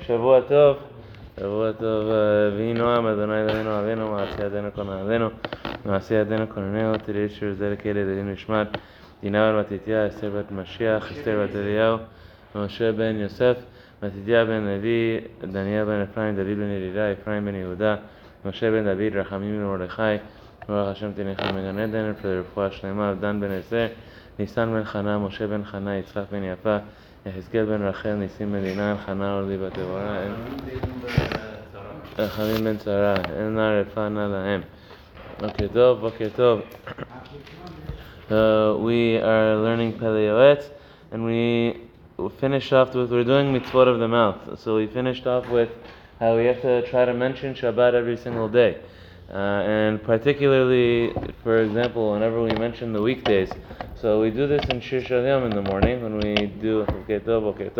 שבוע טוב, שבוע טוב, ויהי נועם, אדוני אלוהינו אבינו, מעשי ידינו כונננו, מעשי ידינו כונננו, תראי שיר זה לכלא ידידים נשמט, דינה בת מתתיה, אסתר בת משיח, אסתר בת אליהו, משה בן יוסף, מתתיה בן לוי, דניאל בן אפרים, דוד בן ידידה, אפרים בן יהודה, משה בן דוד, רחמים בן מרדכי, ברוך השם תניחם מגן עדן, לרפואה שלמה, דן בן עשר, ניסן בן חנה, משה בן חנה, יצחק בן יפה, יחזקאל בן רחל, ניסים מדינה, חנה רחמים בן צרה, אין נא רפא נא להם. בוקר טוב, בוקר טוב. Uh, we are learning Pele Yoetz, and we finished off with, we're doing mitzvot of the mouth. So we finished off with how we have to try to mention Shabbat every single day. Uh, and particularly, for example, whenever we mention the weekdays, so we do this in Shir Shalyam in the morning when we do okay tov, okay.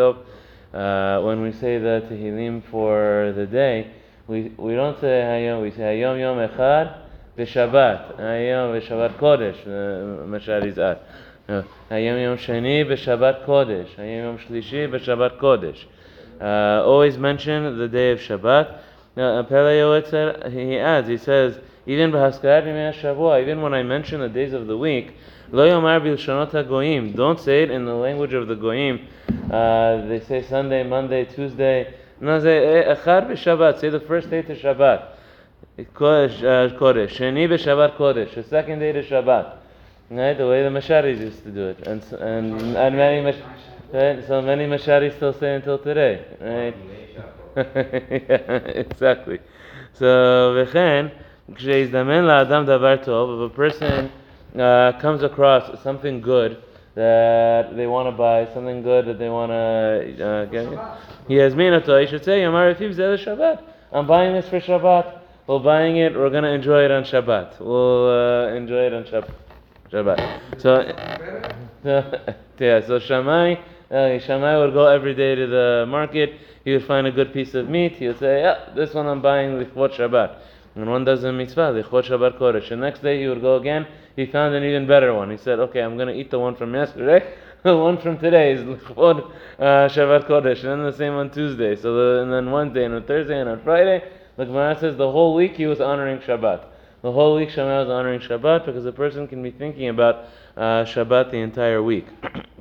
Uh, when we say the Tehillim for the day, we, we don't say Hayom, we say Hayom Yom Echad B'Shabbat, Hayom B'Shabbat Kodesh, Mashal Izat. Hayom Yom Sheni B'Shabbat Kodesh, Hayom Yom Shlishi B'Shabbat Kodesh. Uh, always mention the day of Shabbat. He adds, he says, even even when I mention the days of the week. Don't say it in the language of the goyim. Uh, they say Sunday, Monday, Tuesday. No, say echad b'Shabbat. Say the first day to Shabbat. Kodesh, uh. Sheni Kodesh. The second day to Shabbat. Right, the way the Masharis used to do it, and and, and many so many Masharis still say until today, right? yeah, exactly. So, וכן, כשיזדמן לאדם דבר טוב, if a person uh, comes across something good that they want to buy, something good that they want to uh, get, he has minato, he should say, Yamar Refiv Zeh Shabbat. I'm buying this for Shabbat. We're buying it, we're going to enjoy it on Shabbat. We'll uh, enjoy it on Shabbat. Shabbat. So, so yeah, so Shammai, uh, Shammai would go every day to the market. He would find a good piece of meat. He would say, "Yeah, this one I'm buying lichvot Shabbat." And one does a mitzvah lichvot Shabbat Kodesh. The next day he would go again. He found an even better one. He said, "Okay, I'm going to eat the one from yesterday. the one from today is lichvot uh, Shabbat Kodesh." And then the same on Tuesday. So the, and then Wednesday and on Thursday and on Friday. The Gemara says the whole week he was honoring Shabbat. The whole week Shammai was honoring Shabbat because a person can be thinking about uh, Shabbat the entire week.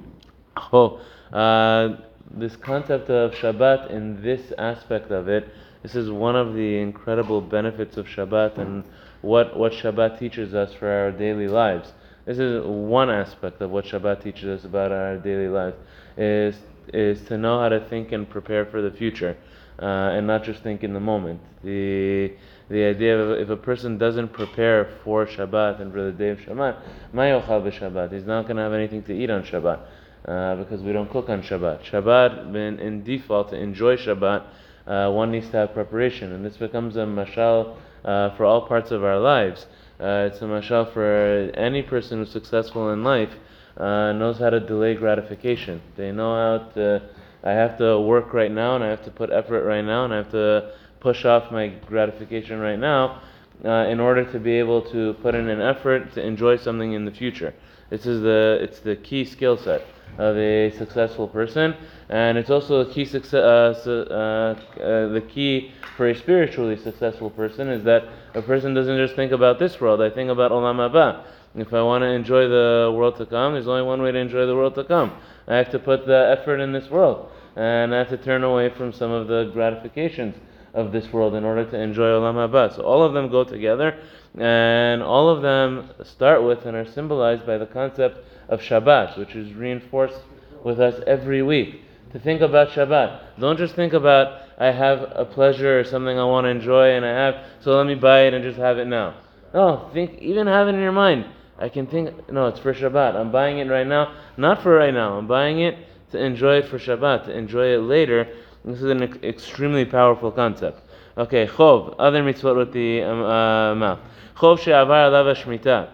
oh, uh, this concept of Shabbat in this aspect of it, this is one of the incredible benefits of Shabbat and what, what Shabbat teaches us for our daily lives. This is one aspect of what Shabbat teaches us about our daily lives, is, is to know how to think and prepare for the future. Uh, and not just think in the moment. The the idea of if a person doesn't prepare for Shabbat and for the day of Shabbat, mayochal b'Shabbat, he's not going to have anything to eat on Shabbat uh, because we don't cook on Shabbat. Shabbat, in, in default, to enjoy Shabbat, uh, one needs to have preparation, and this becomes a mashal uh, for all parts of our lives. Uh, it's a mashal for any person who's successful in life uh, knows how to delay gratification. They know how to I have to work right now and I have to put effort right now and I have to push off my gratification right now uh, in order to be able to put in an effort to enjoy something in the future. This is the it's the key skill set of a successful person, and it's also a key success. Uh, uh, uh, the key for a spiritually successful person is that a person doesn't just think about this world. I think about olam haba. If I want to enjoy the world to come, there's only one way to enjoy the world to come. I have to put the effort in this world and I have to turn away from some of the gratifications of this world in order to enjoy Olam Haba. So all of them go together, and all of them start with and are symbolized by the concept of Shabbat, which is reinforced with us every week. To think about Shabbat. Don't just think about, I have a pleasure or something I want to enjoy and I have, so let me buy it and just have it now. No, think, even have it in your mind. I can think, no, it's for Shabbat. I'm buying it right now. Not for right now. I'm buying it to enjoy it for Shabbat, to enjoy it later. This is an extremely powerful concept. Okay, chov, other mitzvot with the mouth. Chov she'avar alav shmita.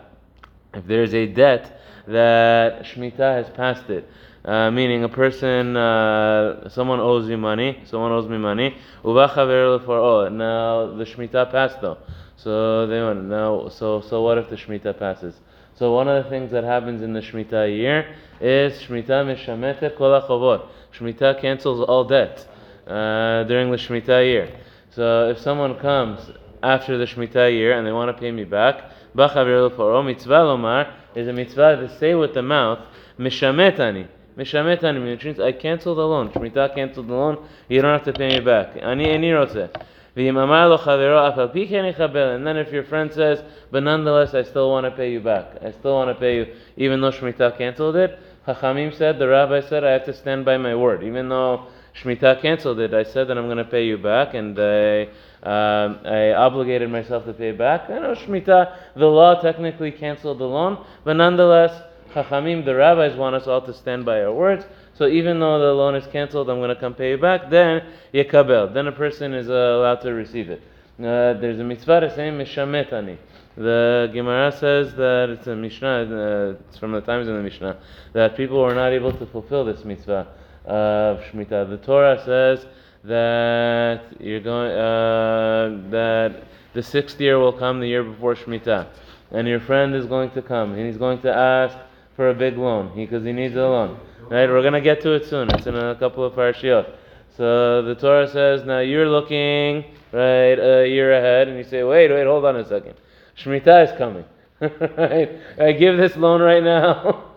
If there's a debt that shmita has passed it, uh, meaning a person, uh, someone owes you money, someone owes me money. Uva chaver for oh, now the shmita passed though. So they want now. So so what if the shmita passes? So one of the things that happens in the shmita year is shmita mishametet kol. Shemitah cancels all debt. uh, during the shmita year. So if someone comes after the Shemitah year and they want to pay me back, b'chavir l'poro mitzvah lomar is a mitzvah to say with the mouth, mishametani. Mishametani means I cancel the loan. Shemitah canceled the loan. You don't have to pay me back. Ani eni rotze. V'im amar lo chavero afal pi ken ichabel. And then if your friend says, but nonetheless I still want to pay you back. I still want to pay you, even though Shemitah canceled it. Chachamim said, the rabbi said, I have to stand by my word. Even though Shemitah canceled it, I said that I'm going to pay you back, and I, um, I obligated myself to pay back. I know Shemitah, the law technically canceled the loan, but nonetheless, Chachamim, the rabbis, want us all to stand by our words. So even though the loan is canceled, I'm going to come pay you back. Then yekabel. Then a person is uh, allowed to receive it. Uh, there's a mitzvah say mishametani. The Gemara says that it's a Mishnah. Uh, it's from the times in the Mishnah that people were not able to fulfill this mitzvah of Shemitah. The Torah says that you're going uh, that the sixth year will come the year before Shemitah, and your friend is going to come and he's going to ask for a big loan because he, he needs a loan. Right? We're gonna get to it soon. It's in a couple of parashiyot. So the Torah says now you're looking right a year ahead, and you say, wait, wait, hold on a second. Shemitah is coming. right? I give this loan right now.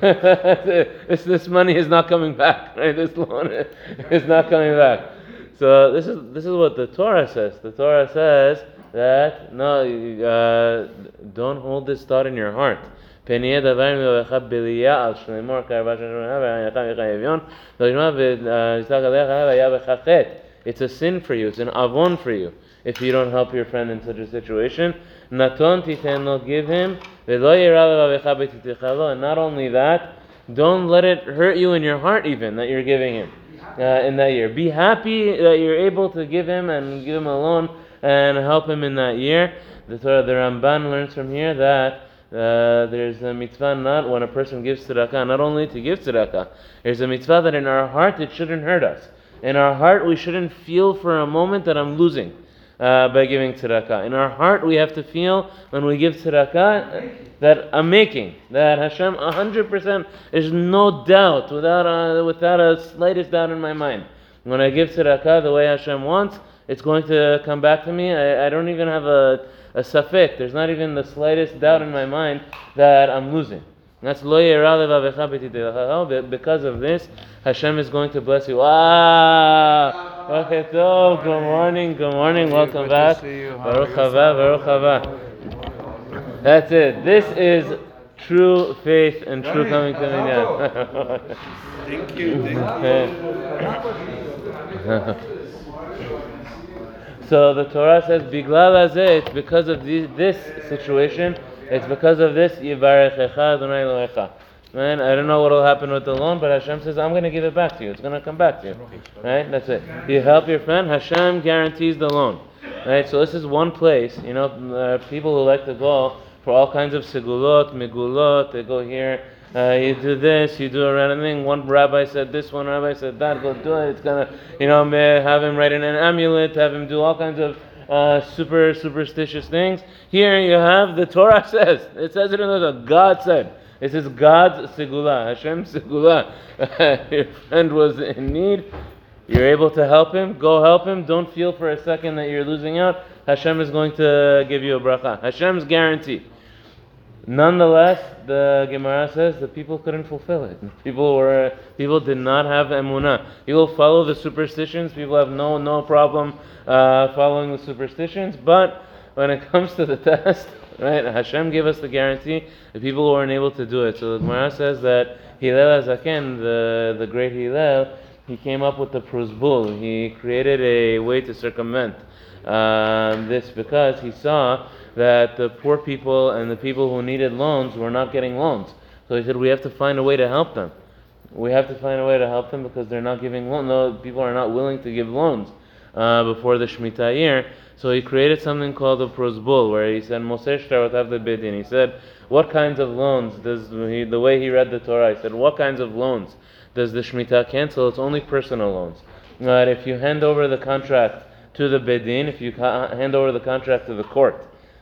this this money is not coming back. Right? This loan is not coming back. So this is this is what the Torah says. The Torah says that no, uh, don't hold this thought in your heart. פן דבר מלאכה בליה על שלמור קרבה של שמונה ועניך מיך אביון ולשמוע ויצחק עליך והיה בך חטא. It's a sin for you, it's an avon for you if you don't help your friend in such a situation. Naton give him, and not only that, don't let it hurt you in your heart even that you're giving him uh, in that year. Be happy that you're able to give him and give him a loan and help him in that year. The Torah, the Ramban learns from here that uh, there's a mitzvah not when a person gives tzedakah, not only to give tzedakah, there's a mitzvah that in our heart it shouldn't hurt us. In our heart we shouldn't feel for a moment that I'm losing uh, by giving tzedakah. In our heart, we have to feel when we give tzedakah that I'm making, that Hashem 100% is no doubt, without a, without a slightest doubt in my mind. When I give tzedakah the way Hashem wants, it's going to come back to me. I, I don't even have a, a safek. There's not even the slightest doubt in my mind that I'm losing. That's Because of this, Hashem is going to bless you. Ah! Okay, so good morning, good morning, welcome back. Baruch haba, Baruch haba. That's it. This is true faith and true coming to Minyan. Thank you, thank you. so the Torah says, Biglal hazeh, it's because of this situation, it's because of this, Yivarechecha Adonai Elohecha. Man, I don't know what will happen with the loan, but Hashem says, I'm going to give it back to you. It's going to come back to you. Right? That's it. You help your friend, Hashem guarantees the loan. Right? So this is one place, you know, uh, people who like to go for all kinds of segulot, migulot, they go here, uh, you do this, you do a random thing. One rabbi said this, one rabbi said that, go do it. It's going to, you know, have him write in an amulet, have him do all kinds of uh, super superstitious things. Here you have the Torah says, it says it in the God said. This is God's segula, Hashem segula. Your friend was in need. You're able to help him. Go help him. Don't feel for a second that you're losing out. Hashem is going to give you a bracha. Hashem's guarantee. Nonetheless, the Gemara says the people couldn't fulfill it. People were people did not have emunah. People follow the superstitions. People have no no problem uh, following the superstitions. But when it comes to the test, Right? Hashem gave us the guarantee. The people weren't able to do it. So the Gemara says that Hillel HaZaken, the, the great Hillel, he came up with the prozbul. He created a way to circumvent um, this because he saw that the poor people and the people who needed loans were not getting loans. So he said, we have to find a way to help them. We have to find a way to help them because they're not giving loans. No, people are not willing to give loans uh, before the Shemitah year. So he created something called the prozbul, where he said, Moshe Shtarotav the Bidin. He said, what kinds of loans does, he, the way he read the Torah, he said, what kinds of loans does the Shemitah cancel? It's only personal loans. That if you hand over the contract to the Bedin, if you hand over the contract to the court,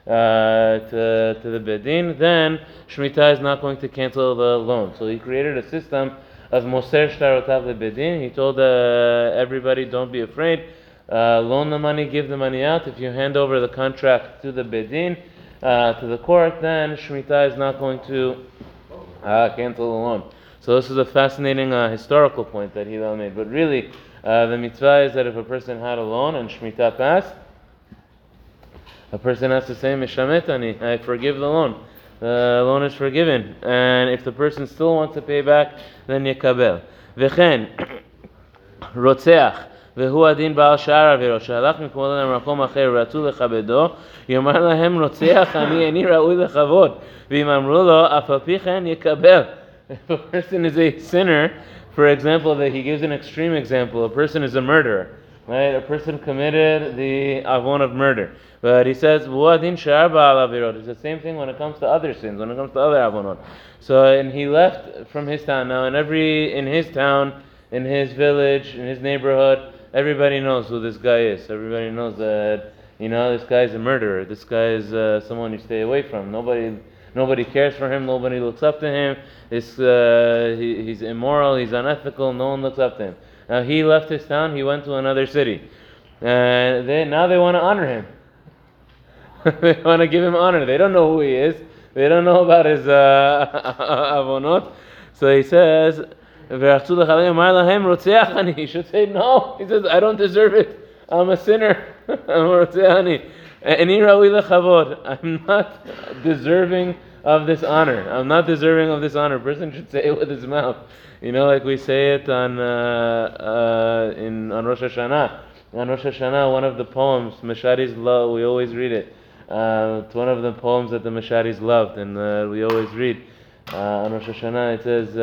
uh, to, to the Bedin, then Shemitah is not going to cancel the loan. So he created a system of Moser Shtarotav Lebedin. He told uh, everybody, don't be afraid. Uh, loan the money, give the money out. If you hand over the contract to the bedin, uh, to the court, then shmita is not going to uh, cancel the loan. So this is a fascinating uh, historical point that Hillel made. But really, uh, the mitzvah is that if a person had a loan and shmita passed, a person has to say mishametani, I forgive the loan. The loan is forgiven, and if the person still wants to pay back, then yakabel. V'chen, rotzeach. והוא הדין בעל שאר עבירות, שהלך מכבודו למקום אחר ורצו לכבדו, יאמר להם רוצח אני איני ראוי לכבוד, ואם אמרו לו, אף על פי כן יקבל. If a person is a sinner, for example, that he gives an extreme example, a person is a murderer, right? A person committed the avon of murder. But he says, "Vuadin shar ba'al avirot." It's the same thing when it comes to other sins, when it comes to other avonot. So, and he left from his town. Now, in every in his town, in his village, in his neighborhood, everybody knows who this guy is. Everybody knows that you know this guy is a murderer. This guy is uh, someone you stay away from. Nobody Nobody cares for him. Nobody looks up to him. It's, uh, he, he's immoral. He's unethical. No one looks up to him. Now he left his town. He went to another city, and they, now they want to honor him. they want to give him honor. They don't know who he is. They don't know about his uh, avonot. So he says, He should say no. He says, "I don't deserve it. I'm a sinner. I'm a rotzeach ani." Ani rawi lechavod. I'm not deserving of this honor. I'm not deserving of this honor. A person should say it with his mouth. You know, like we say it on uh, uh, in on Rosh Hashanah. On Rosh Hashanah, one of the poems, Meshari's love. We always read it. Uh, it's one of the poems that the Mesharis loved, and uh, we always read uh, on Rosh Hashanah. It says,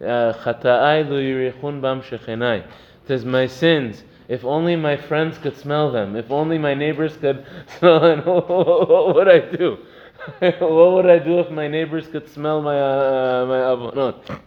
"Chata'ai lo yirichun bam shechenai." Says, "My sins." If only my friends could smell them. If only my neighbors could smell them. what would I do? what would I do if my neighbors could smell my uh, my avonot?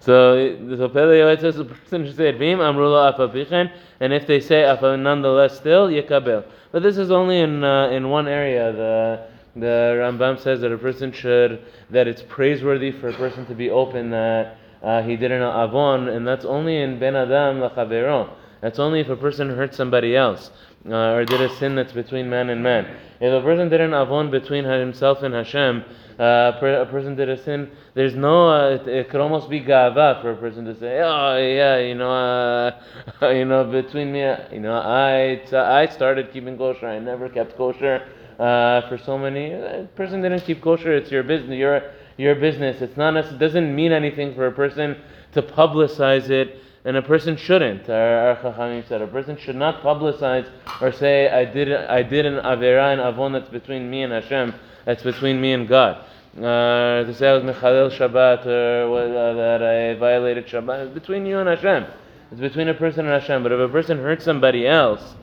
So so Pele says the person should say Vim Amrullah Afapichen, and if they say Afa nonetheless still Yekabel. But this is only in uh, in one area. The the Rambam says that a person should that it's praiseworthy for a person to be open that uh, he did an avon, and that's only in Ben Adam Lachaveron. That's only if a person hurt somebody else uh, or did a sin that's between man and man. If a person did an avon between himself and Hashem, uh, a person did a sin, there's no, uh, it, it, could almost be gava for a person to say, oh yeah, you know, uh, you know, between me, you know, I, I started keeping kosher, I never kept kosher uh, for so many, a person didn't keep kosher, it's your business, your, your business, it's not, it doesn't mean anything for a person to publicize it and a person shouldn't. Our, our Chachamim said a person should not publicize or say I did I did an avera and avon that's between me and Hashem, that's between me and God. Uh, to say I was mechalel Shabbat or uh, that I violated Shabbat, it's between you and Hashem. It's between a person and Hashem. But if a person hurt somebody else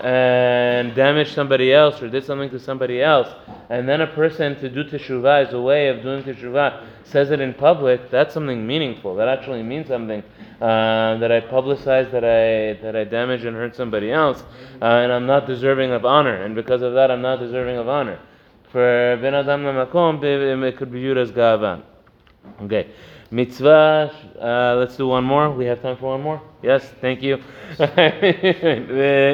and damaged somebody else or did something to somebody else, and then a person to do teshuvah is a way of doing teshuvah, says it in public, that's something meaningful. That actually means something. Uh, that I publicized that I that I damaged and hurt somebody else, uh, and I'm not deserving of honor, and because of that, I'm not deserving of honor. For ben adam makom, it could be viewed as gava. Okay. Mitzvah, uh, let's do one more. We have time for one more? Yes, thank you.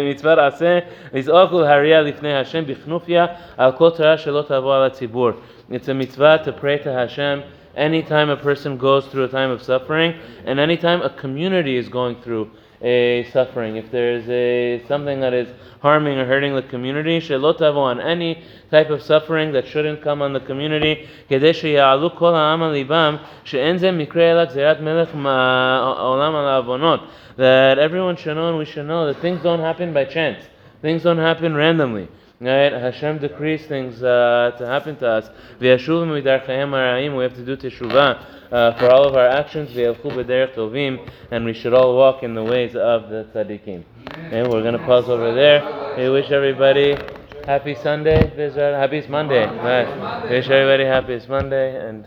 מצווה עשה, לזעוק ולהריע לפני השם בכנופיה על כל תורה שלא תבוא על הציבור. It's a mitzvah to pray to Hashem anytime a person goes through a time of suffering and anytime a community is going through a suffering. If there's a something that is harming or hurting the community, shelotavo on any type of suffering that shouldn't come on the community, that everyone should know and we should know that things don't happen by chance. Things don't happen randomly. Right? Hashem decrees things uh, to happen to us. We have to do teshuvah uh, for all of our actions. And we should all walk in the ways of the tzaddikim. And we're going to pause over there. We wish everybody happy Sunday. Happy Monday. Right. Wish everybody happy Monday. And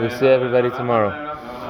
we'll see everybody tomorrow.